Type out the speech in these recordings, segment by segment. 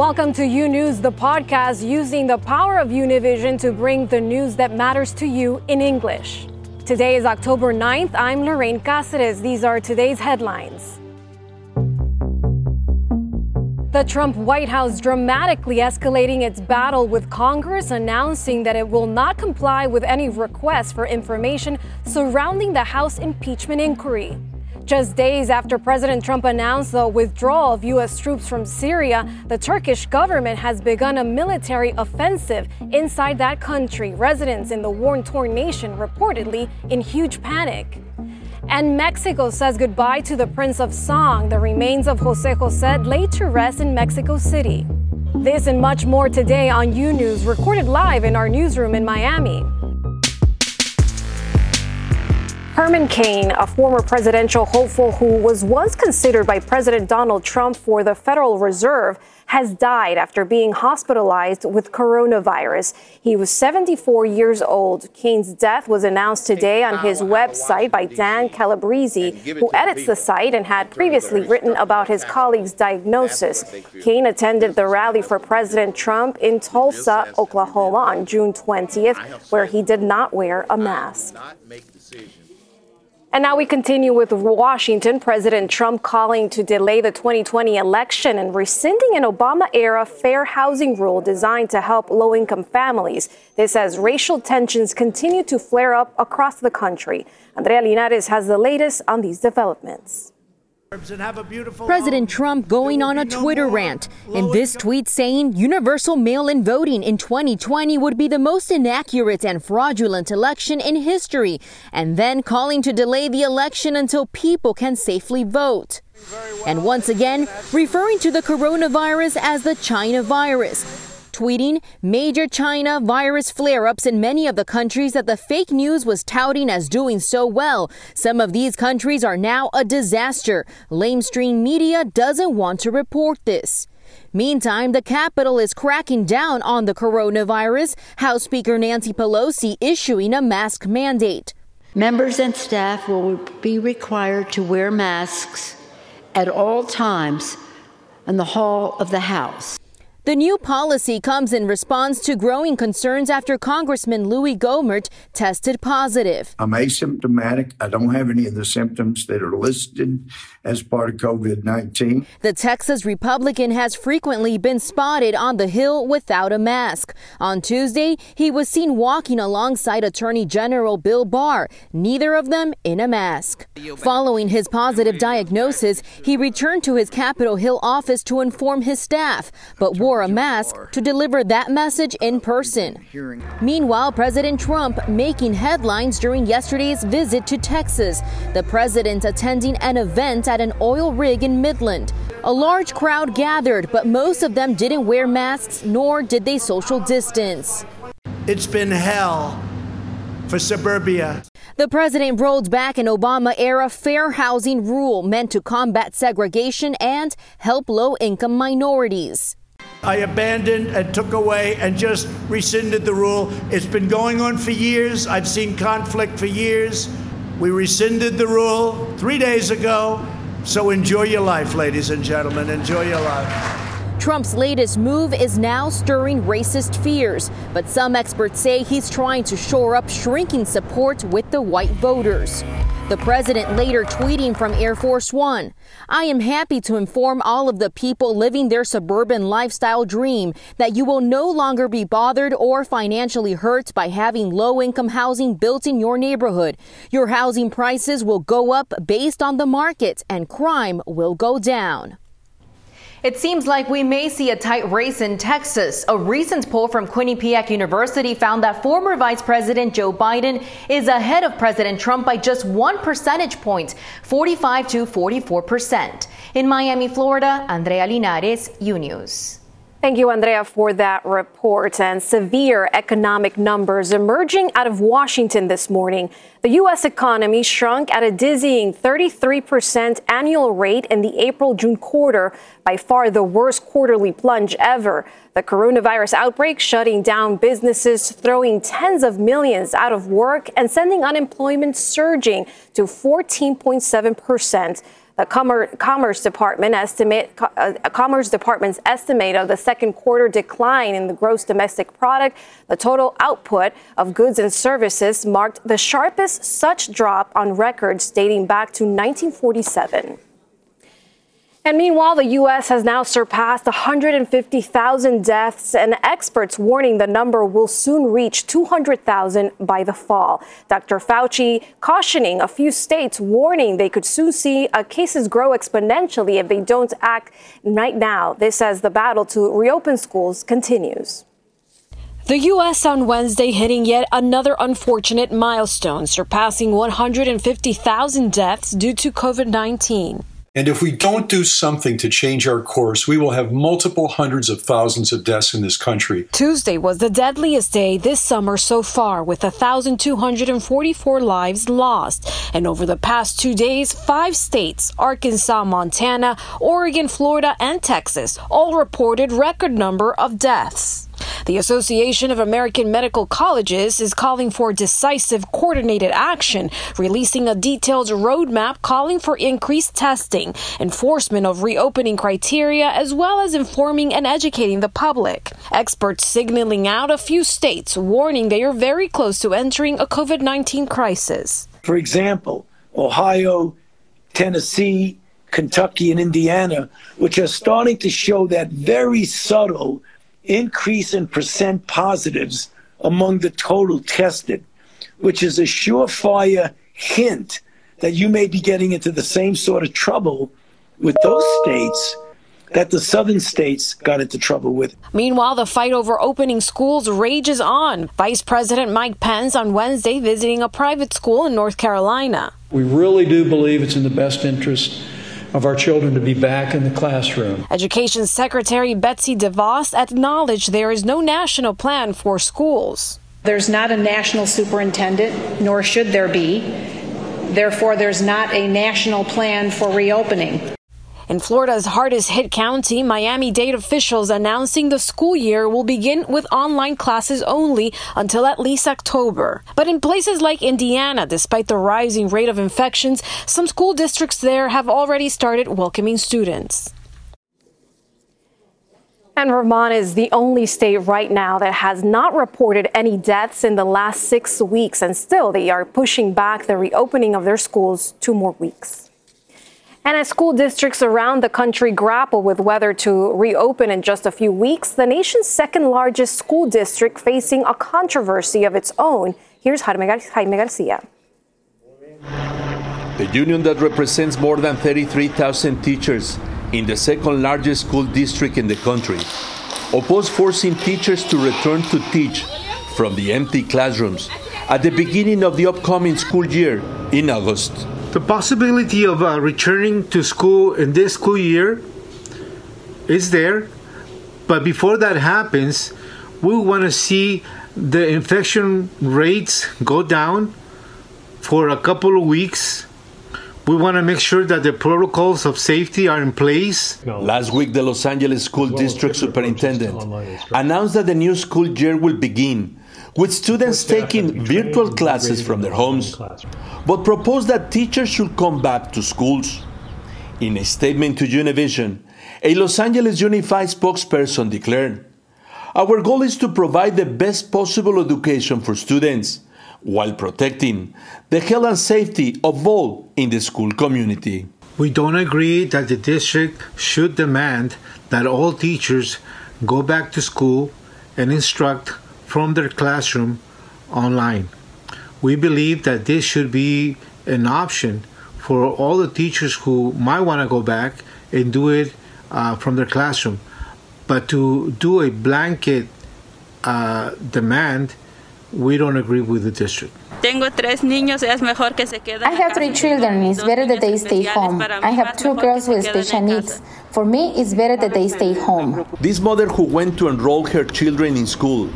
Welcome to U News, the podcast using the power of Univision to bring the news that matters to you in English. Today is October 9th. I'm Lorraine Cáceres. These are today's headlines. The Trump White House dramatically escalating its battle with Congress, announcing that it will not comply with any requests for information surrounding the House impeachment inquiry. Just days after President Trump announced the withdrawal of U.S. troops from Syria, the Turkish government has begun a military offensive inside that country. Residents in the war torn nation reportedly in huge panic. And Mexico says goodbye to the Prince of Song. The remains of Jose Jose laid to rest in Mexico City. This and much more today on U News, recorded live in our newsroom in Miami. Herman Cain, a former presidential hopeful who was once considered by President Donald Trump for the Federal Reserve, has died after being hospitalized with coronavirus. He was 74 years old. Cain's death was announced today on his website by Dan Calabrese, who edits the site and had previously written about his colleague's diagnosis. Cain attended the rally for President Trump in Tulsa, Oklahoma on June 20th, where he did not wear a mask. And now we continue with Washington. President Trump calling to delay the 2020 election and rescinding an Obama era fair housing rule designed to help low income families. This as racial tensions continue to flare up across the country. Andrea Linares has the latest on these developments. President Trump going on a Twitter rant, in this tweet saying universal mail in voting in 2020 would be the most inaccurate and fraudulent election in history, and then calling to delay the election until people can safely vote. And once again, referring to the coronavirus as the China virus, tweeting major China virus flare ups in many of the countries that the fake news was touting as doing so well. Some of these countries are now a disaster. Lamestream media doesn't want to report this. Meantime, the Capitol is cracking down on the coronavirus. House Speaker Nancy Pelosi issuing a mask mandate. Members and staff will be required to wear masks at all times in the hall of the House. The new policy comes in response to growing concerns after Congressman Louis Gohmert tested positive. I'm asymptomatic. I don't have any of the symptoms that are listed as part of COVID 19. The Texas Republican has frequently been spotted on the Hill without a mask. On Tuesday, he was seen walking alongside Attorney General Bill Barr, neither of them in a mask. Following his positive diagnosis, he returned to his Capitol Hill office to inform his staff, but wore wore a mask to deliver that message in person. Meanwhile, President Trump making headlines during yesterday's visit to Texas. The president attending an event at an oil rig in Midland. A large crowd gathered, but most of them didn't wear masks nor did they social distance. It's been hell for suburbia. The president rolled back an Obama era fair housing rule meant to combat segregation and help low income minorities. I abandoned and took away and just rescinded the rule. It's been going on for years. I've seen conflict for years. We rescinded the rule three days ago. So enjoy your life, ladies and gentlemen. Enjoy your life. Trump's latest move is now stirring racist fears, but some experts say he's trying to shore up shrinking support with the white voters. The president later tweeting from Air Force One I am happy to inform all of the people living their suburban lifestyle dream that you will no longer be bothered or financially hurt by having low income housing built in your neighborhood. Your housing prices will go up based on the market and crime will go down. It seems like we may see a tight race in Texas. A recent poll from Quinnipiac University found that former Vice President Joe Biden is ahead of President Trump by just one percentage point, 45 to 44 percent. In Miami, Florida, Andrea Linares, U News. Thank you, Andrea, for that report. And severe economic numbers emerging out of Washington this morning. The U.S. economy shrunk at a dizzying 33% annual rate in the April June quarter, by far the worst quarterly plunge ever. The coronavirus outbreak shutting down businesses, throwing tens of millions out of work, and sending unemployment surging to 14.7%. The Commerce Department estimate, Commerce Department's estimate of the second quarter decline in the gross domestic product, the total output of goods and services marked the sharpest such drop on records dating back to 1947. And meanwhile, the U.S. has now surpassed 150,000 deaths, and experts warning the number will soon reach 200,000 by the fall. Dr. Fauci cautioning a few states, warning they could soon see uh, cases grow exponentially if they don't act right now. This as the battle to reopen schools continues. The U.S. on Wednesday hitting yet another unfortunate milestone, surpassing 150,000 deaths due to COVID 19. And if we don't do something to change our course, we will have multiple hundreds of thousands of deaths in this country. Tuesday was the deadliest day this summer so far, with 1,244 lives lost. And over the past two days, five states Arkansas, Montana, Oregon, Florida, and Texas all reported record number of deaths. The Association of American Medical Colleges is calling for decisive coordinated action, releasing a detailed roadmap calling for increased testing, enforcement of reopening criteria, as well as informing and educating the public. Experts signaling out a few states warning they are very close to entering a COVID 19 crisis. For example, Ohio, Tennessee, Kentucky, and Indiana, which are starting to show that very subtle increase in percent positives among the total tested, which is a surefire hint that you may be getting into the same sort of trouble with those states that the southern states got into trouble with. Meanwhile, the fight over opening schools rages on. Vice President Mike Pence on Wednesday visiting a private school in North Carolina. We really do believe it's in the best interest of our children to be back in the classroom. Education Secretary Betsy DeVos acknowledged there is no national plan for schools. There's not a national superintendent, nor should there be. Therefore, there's not a national plan for reopening. In Florida's hardest hit county, Miami Dade officials announcing the school year will begin with online classes only until at least October. But in places like Indiana, despite the rising rate of infections, some school districts there have already started welcoming students. And Vermont is the only state right now that has not reported any deaths in the last six weeks, and still they are pushing back the reopening of their schools two more weeks. And as school districts around the country grapple with whether to reopen in just a few weeks, the nation's second largest school district facing a controversy of its own. Here's Jaime Garcia. The union that represents more than 33,000 teachers in the second largest school district in the country oppose forcing teachers to return to teach from the empty classrooms at the beginning of the upcoming school year in August. The possibility of uh, returning to school in this school year is there, but before that happens, we want to see the infection rates go down for a couple of weeks. We want to make sure that the protocols of safety are in place. Last week, the Los Angeles School District Superintendent announced that the new school year will begin with students taking virtual classes from their homes, but proposed that teachers should come back to schools. In a statement to Univision, a Los Angeles Unified spokesperson declared, Our goal is to provide the best possible education for students while protecting the health and safety of all in the school community. We don't agree that the district should demand that all teachers go back to school and instruct from their classroom online. We believe that this should be an option for all the teachers who might want to go back and do it uh, from their classroom. But to do a blanket uh, demand, we don't agree with the district. I have three children. It's better that they stay home. I have two girls with special needs. For me, it's better that they stay home. This mother who went to enroll her children in school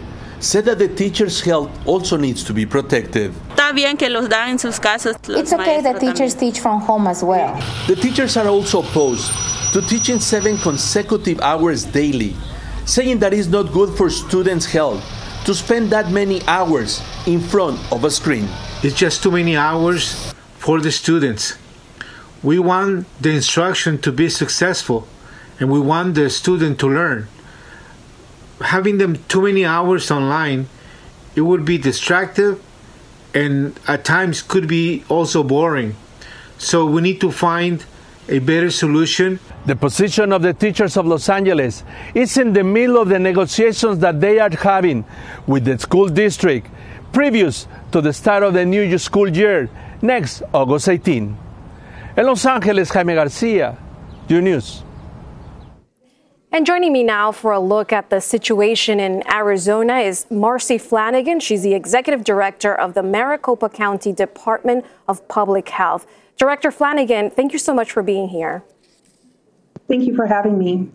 said that the teacher's health also needs to be protected. It's okay that teachers teach from home as well. The teachers are also opposed to teaching seven consecutive hours daily, saying that it's not good for students' health to spend that many hours in front of a screen. It's just too many hours for the students. We want the instruction to be successful and we want the student to learn. Having them too many hours online, it would be distractive and at times could be also boring. So we need to find a better solution. The position of the teachers of Los Angeles is in the middle of the negotiations that they are having with the school district previous to the start of the new school year next August 18. In Los Angeles, Jaime Garcia, U News. And joining me now for a look at the situation in Arizona is Marcy Flanagan. She's the executive director of the Maricopa County Department of Public Health. Director Flanagan, thank you so much for being here. Thank you for having me.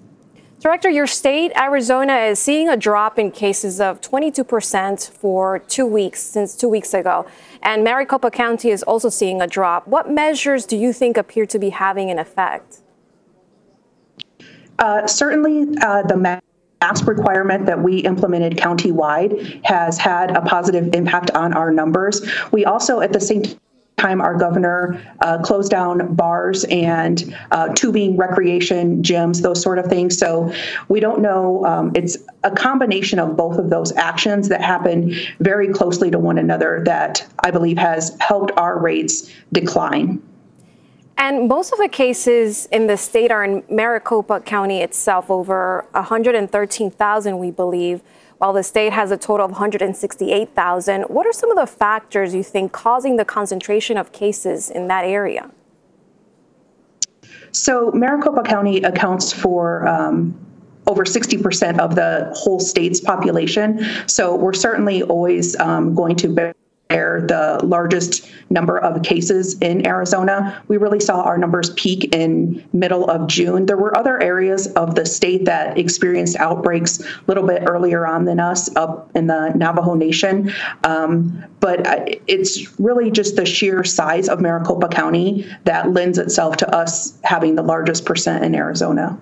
Director, your state, Arizona, is seeing a drop in cases of 22% for two weeks, since two weeks ago. And Maricopa County is also seeing a drop. What measures do you think appear to be having an effect? Uh, certainly, uh, the mask requirement that we implemented countywide has had a positive impact on our numbers. We also, at the same time our governor uh, closed down bars and uh, tubing, recreation, gyms, those sort of things. So we don't know. Um, it's a combination of both of those actions that happen very closely to one another that I believe has helped our rates decline. And most of the cases in the state are in Maricopa County itself, over 113,000, we believe, while the state has a total of 168,000. What are some of the factors you think causing the concentration of cases in that area? So, Maricopa County accounts for um, over 60% of the whole state's population. So, we're certainly always um, going to the largest number of cases in Arizona. We really saw our numbers peak in middle of June. There were other areas of the state that experienced outbreaks a little bit earlier on than us up in the Navajo Nation. Um, but it's really just the sheer size of Maricopa County that lends itself to us having the largest percent in Arizona.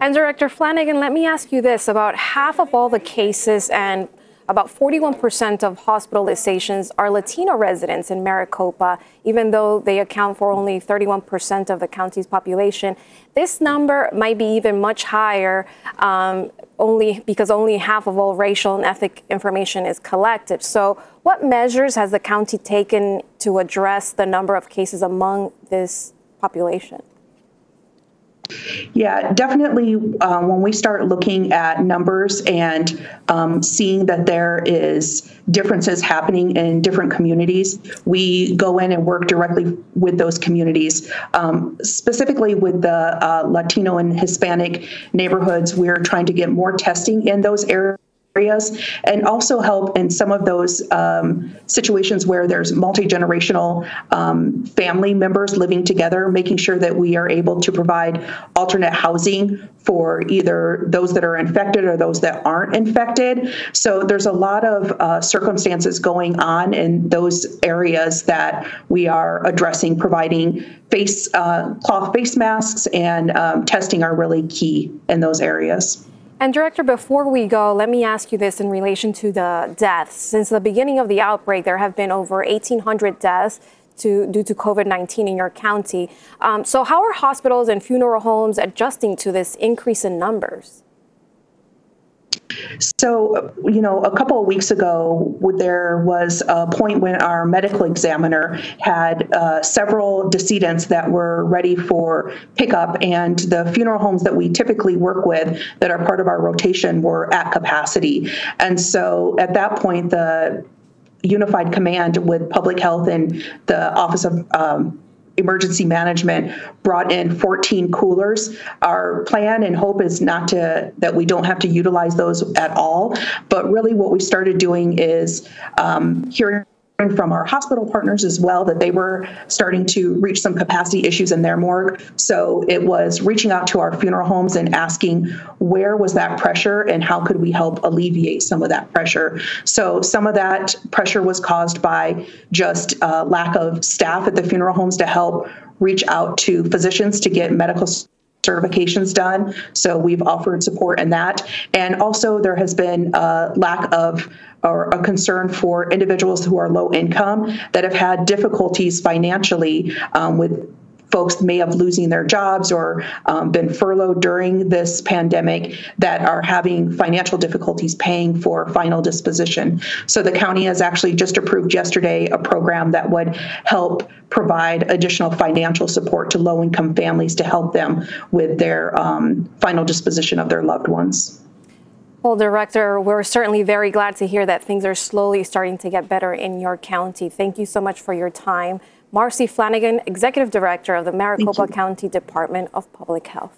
And Director Flanagan, let me ask you this about half of all the cases and about 41% of hospitalizations are Latino residents in Maricopa, even though they account for only 31% of the county's population. This number might be even much higher, um, only because only half of all racial and ethnic information is collected. So, what measures has the county taken to address the number of cases among this population? Yeah, definitely. Um, when we start looking at numbers and um, seeing that there is differences happening in different communities, we go in and work directly with those communities. Um, specifically with the uh, Latino and Hispanic neighborhoods, we're trying to get more testing in those areas areas and also help in some of those um, situations where there's multi-generational um, family members living together making sure that we are able to provide alternate housing for either those that are infected or those that aren't infected. So there's a lot of uh, circumstances going on in those areas that we are addressing providing face uh, cloth face masks and um, testing are really key in those areas and Director, before we go, let me ask you this in relation to the deaths. Since the beginning of the outbreak, there have been over 1,800 deaths to, due to COVID 19 in your county. Um, so, how are hospitals and funeral homes adjusting to this increase in numbers? So, you know, a couple of weeks ago, there was a point when our medical examiner had uh, several decedents that were ready for pickup, and the funeral homes that we typically work with that are part of our rotation were at capacity. And so at that point, the unified command with public health and the Office of um, emergency management brought in 14 coolers. Our plan and hope is not to that we don't have to utilize those at all, but really what we started doing is um, hearing from our hospital partners as well that they were starting to reach some capacity issues in their morgue. So it was reaching out to our funeral homes and asking where was that pressure and how could we help alleviate some of that pressure. So some of that pressure was caused by just uh, lack of staff at the funeral homes to help reach out to physicians to get medical certifications done. So we've offered support in that. And also, there has been a lack of or a concern for individuals who are low income that have had difficulties financially um, with folks may have losing their jobs or um, been furloughed during this pandemic that are having financial difficulties paying for final disposition. So the county has actually just approved yesterday a program that would help provide additional financial support to low income families to help them with their um, final disposition of their loved ones. Well, Director, we're certainly very glad to hear that things are slowly starting to get better in your county. Thank you so much for your time. Marcy Flanagan, Executive Director of the Maricopa County Department of Public Health.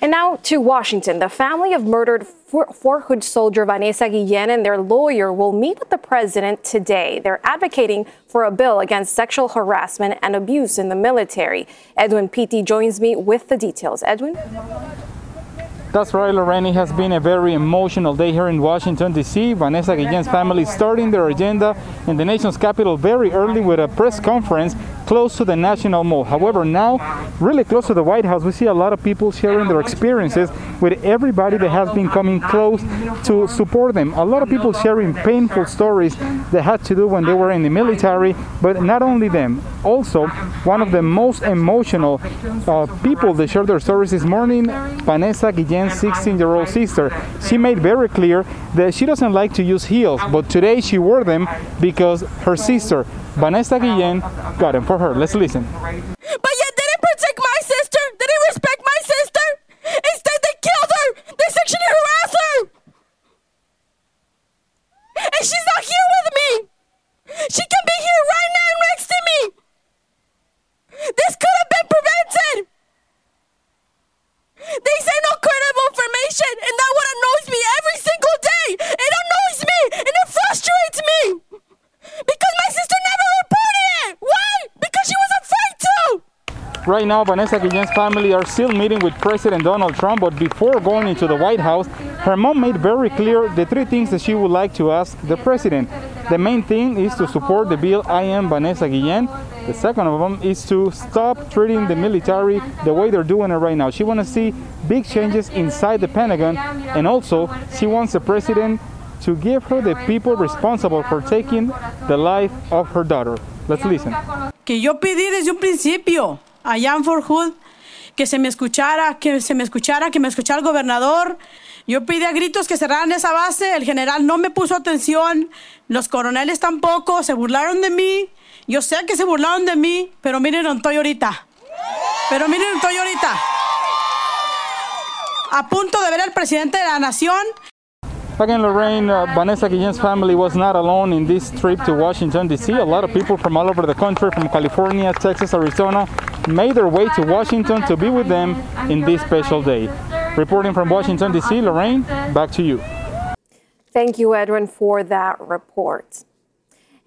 And now to Washington. The family of murdered Fort Hood soldier Vanessa Guillen and their lawyer will meet with the president today. They're advocating for a bill against sexual harassment and abuse in the military. Edwin Pitti joins me with the details. Edwin? That's right, Lorraine. It has been a very emotional day here in Washington, D.C. Vanessa Guillen's family starting their agenda in the nation's capital very early with a press conference close to the National Mall. However, now, really close to the White House, we see a lot of people sharing their experiences with everybody that has been coming close to support them. A lot of people sharing painful stories that had to do when they were in the military, but not only them. Also, one of the most emotional uh, people that shared their stories this morning, Vanessa Guillen's 16 year old sister. She made very clear that she doesn't like to use heels, but today she wore them because her sister, Vanessa Guillen, got them for her. Let's listen. But yet they didn't protect my sister. They didn't respect my sister. Instead, they killed her. They sexually harassed her. And she's not here with me. She can be here right now next to me. This could have been prevented. They say no credible information, and that what annoys me every single day. It annoys me, and it frustrates me. Because my sister never reported it. Why? Because she was afraid to. Right now, Vanessa Guillen's family are still meeting with President Donald Trump, but before going into the White House, her mom made very clear the three things that she would like to ask the president. The main thing is to support the bill I am Vanessa Guillen. The second of them is to stop treating the military the way they're doing it right now. She wants to see big changes inside the Pentagon, and also she wants the president to give her the people responsible for taking the life of her daughter. Let's listen. Que yo pedí desde un principio allá en Fort Hood que se me escuchara, que se me escuchara, que me escuchara el gobernador. Yo pedí a gritos que cerraran esa base, el general no me puso atención, los coroneles tampoco, se burlaron de mí. Yo sé que se burlaron de mí, pero miren estoy ahorita. Pero miren estoy ahorita. A punto de ver al presidente de la nación Again, Lorraine, uh, Vanessa Guillen's family was not alone in this trip to Washington, D.C. A lot of people from all over the country, from California, Texas, Arizona, made their way to Washington to be with them in this special day. Reporting from Washington, D.C., Lorraine, back to you. Thank you, Edwin, for that report.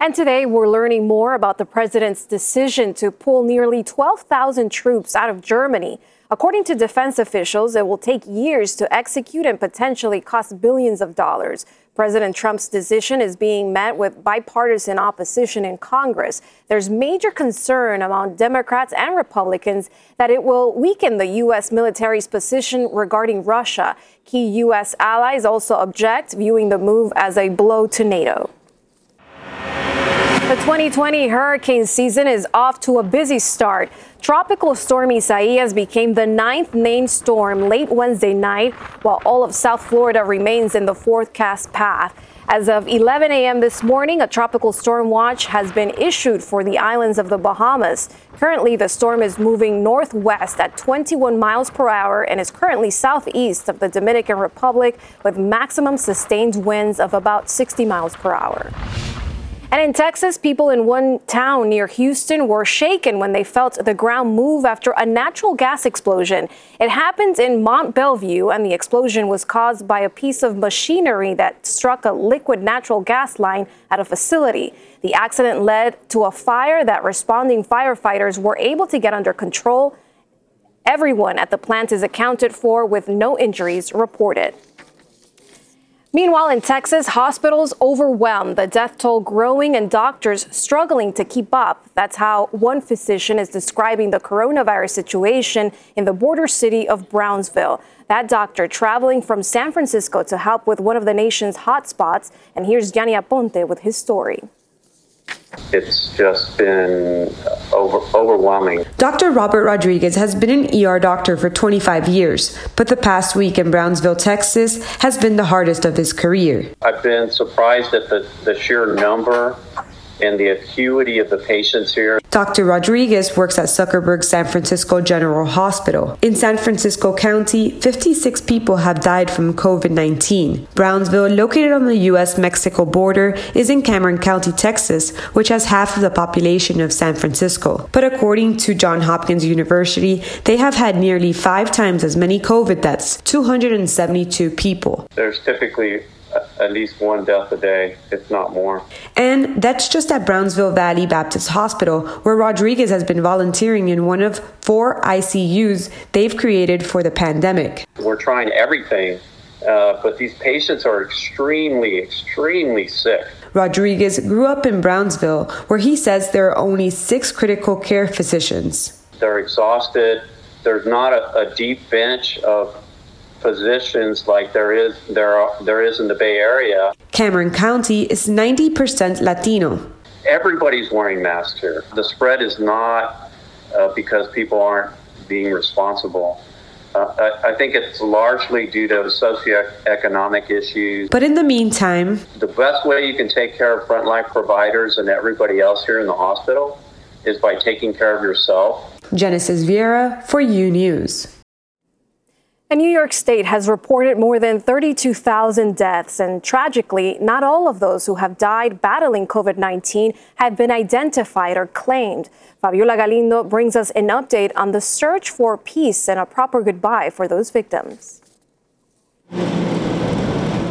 And today we're learning more about the president's decision to pull nearly 12,000 troops out of Germany. According to defense officials, it will take years to execute and potentially cost billions of dollars. President Trump's decision is being met with bipartisan opposition in Congress. There's major concern among Democrats and Republicans that it will weaken the U.S. military's position regarding Russia. Key U.S. allies also object, viewing the move as a blow to NATO. The 2020 hurricane season is off to a busy start. Tropical storm Isaias became the ninth named storm late Wednesday night, while all of South Florida remains in the forecast path. As of 11 a.m. this morning, a tropical storm watch has been issued for the islands of the Bahamas. Currently, the storm is moving northwest at 21 miles per hour and is currently southeast of the Dominican Republic with maximum sustained winds of about 60 miles per hour. And in Texas, people in one town near Houston were shaken when they felt the ground move after a natural gas explosion. It happened in Mont Belvieu, and the explosion was caused by a piece of machinery that struck a liquid natural gas line at a facility. The accident led to a fire that responding firefighters were able to get under control. Everyone at the plant is accounted for with no injuries reported. Meanwhile, in Texas, hospitals overwhelmed, the death toll growing, and doctors struggling to keep up. That's how one physician is describing the coronavirus situation in the border city of Brownsville. That doctor traveling from San Francisco to help with one of the nation's hotspots. And here's Yanni Aponte with his story. It's just been over, overwhelming. Dr. Robert Rodriguez has been an ER doctor for 25 years, but the past week in Brownsville, Texas has been the hardest of his career. I've been surprised at the, the sheer number and the acuity of the patients here. Dr. Rodriguez works at Zuckerberg San Francisco General Hospital. In San Francisco County, 56 people have died from COVID 19. Brownsville, located on the U.S. Mexico border, is in Cameron County, Texas, which has half of the population of San Francisco. But according to Johns Hopkins University, they have had nearly five times as many COVID deaths 272 people. There's typically at least one death a day, if not more. And that's just at Brownsville Valley Baptist Hospital, where Rodriguez has been volunteering in one of four ICUs they've created for the pandemic. We're trying everything, uh, but these patients are extremely, extremely sick. Rodriguez grew up in Brownsville, where he says there are only six critical care physicians. They're exhausted. There's not a, a deep bench of physicians like there is there are, there is in the Bay Area. Cameron County is 90% Latino. Everybody's wearing masks here. The spread is not uh, because people aren't being responsible. Uh, I, I, think it's largely due to socioeconomic issues. But in the meantime, the best way you can take care of frontline providers and everybody else here in the hospital is by taking care of yourself. Genesis Vieira for U News. And New York State has reported more than 32,000 deaths, and tragically, not all of those who have died battling COVID 19 have been identified or claimed. Fabiola Galindo brings us an update on the search for peace and a proper goodbye for those victims.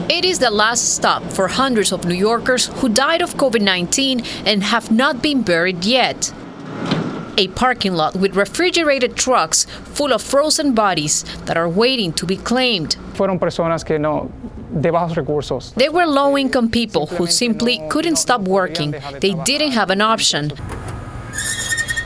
It is the last stop for hundreds of New Yorkers who died of COVID 19 and have not been buried yet a parking lot with refrigerated trucks full of frozen bodies that are waiting to be claimed. Fueron personas que no de bajos recursos. They were low income people who simply couldn't stop working. They didn't have an option.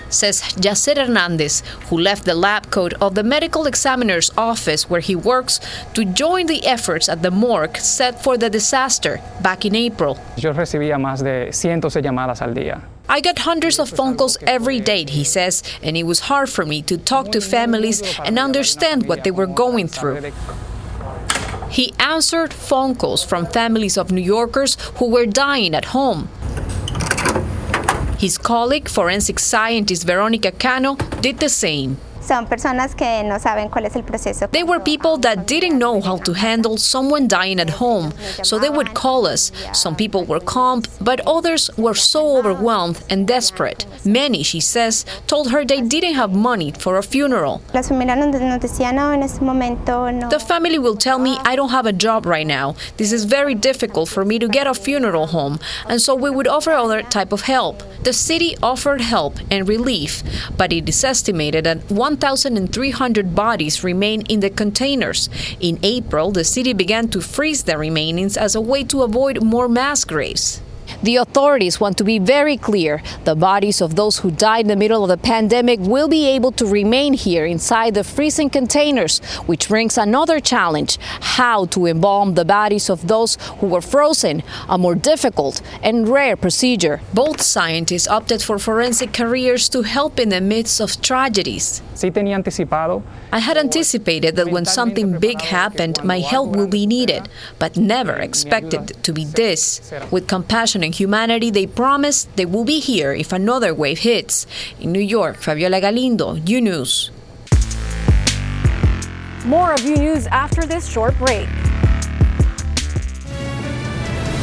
Says Yacer Hernandez, who left the lab coat of the medical examiner's office where he works to join the efforts at the morgue set for the disaster back in April. Yo recibía más de cientos de llamadas al día. I got hundreds of phone calls every day, he says, and it was hard for me to talk to families and understand what they were going through. He answered phone calls from families of New Yorkers who were dying at home. His colleague, forensic scientist Veronica Cano, did the same. Son personas que no saben cuál es el proceso. They were people that didn't know how to handle someone dying at home, so they would call us. Some people were calm, but others were so overwhelmed and desperate. Many, she says, told her they didn't have money for a funeral. The family will tell me I don't have a job right now. This is very difficult for me to get a funeral home, and so we would offer other type of help. The city offered help and relief, but it is estimated that one 1,300 bodies remain in the containers. In April, the city began to freeze the remainings as a way to avoid more mass graves. The authorities want to be very clear. The bodies of those who died in the middle of the pandemic will be able to remain here inside the freezing containers, which brings another challenge how to embalm the bodies of those who were frozen, a more difficult and rare procedure. Both scientists opted for forensic careers to help in the midst of tragedies. I had anticipated that when something big happened, my help will be needed, but never expected to be this. With compassion and humanity, they promise they will be here if another wave hits. In New York, Fabiola Galindo, U News. More of U News after this short break.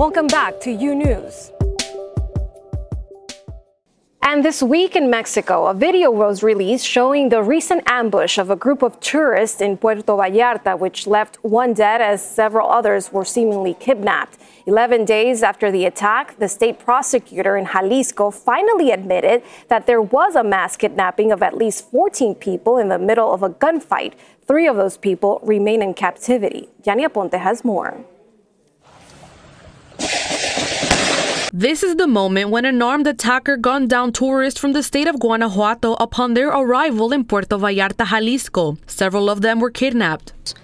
Welcome back to U News. And this week in Mexico, a video was released showing the recent ambush of a group of tourists in Puerto Vallarta, which left one dead as several others were seemingly kidnapped. 11 days after the attack, the state prosecutor in Jalisco finally admitted that there was a mass kidnapping of at least 14 people in the middle of a gunfight. Three of those people remain in captivity. Yanni Aponte has more. This is the moment when an armed attacker gunned down tourists from the state of Guanajuato upon their arrival in Puerto Vallarta, Jalisco. Several of them were kidnapped.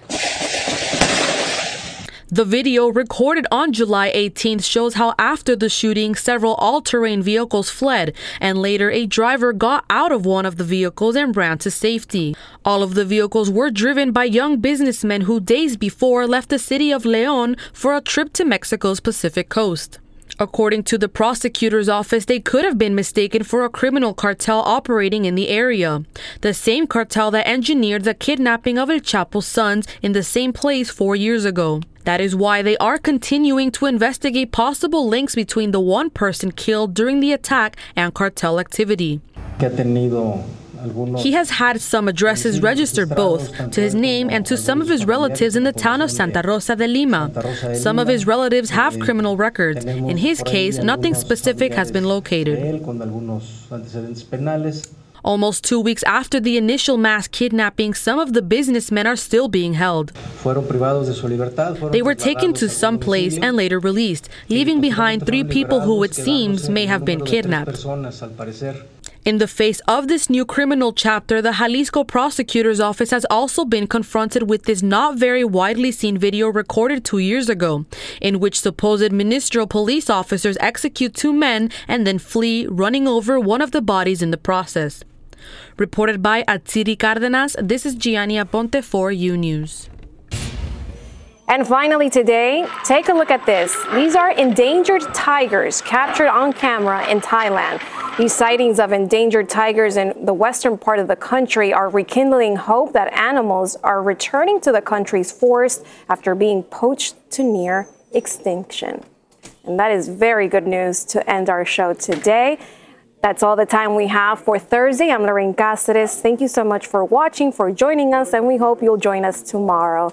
The video recorded on July 18th shows how after the shooting, several all terrain vehicles fled, and later a driver got out of one of the vehicles and ran to safety. All of the vehicles were driven by young businessmen who days before left the city of Leon for a trip to Mexico's Pacific coast. According to the prosecutor's office, they could have been mistaken for a criminal cartel operating in the area. The same cartel that engineered the kidnapping of El Chapo's sons in the same place four years ago. That is why they are continuing to investigate possible links between the one person killed during the attack and cartel activity. He has had some addresses registered both to his name and to some of his relatives in the town of Santa Rosa de Lima. Some of his relatives have criminal records. In his case, nothing specific has been located. Almost two weeks after the initial mass kidnapping, some of the businessmen are still being held. They were taken to some place and later released, leaving behind three people who it seems may have been kidnapped. In the face of this new criminal chapter, the Jalisco prosecutor's office has also been confronted with this not very widely seen video recorded two years ago, in which supposed ministerial police officers execute two men and then flee, running over one of the bodies in the process. Reported by Atsiri Cardenas, this is Gianni Aponte for U News. And finally, today, take a look at this. These are endangered tigers captured on camera in Thailand. These sightings of endangered tigers in the western part of the country are rekindling hope that animals are returning to the country's forest after being poached to near extinction. And that is very good news to end our show today. That's all the time we have for Thursday. I'm Lorraine Cáceres. Thank you so much for watching, for joining us, and we hope you'll join us tomorrow.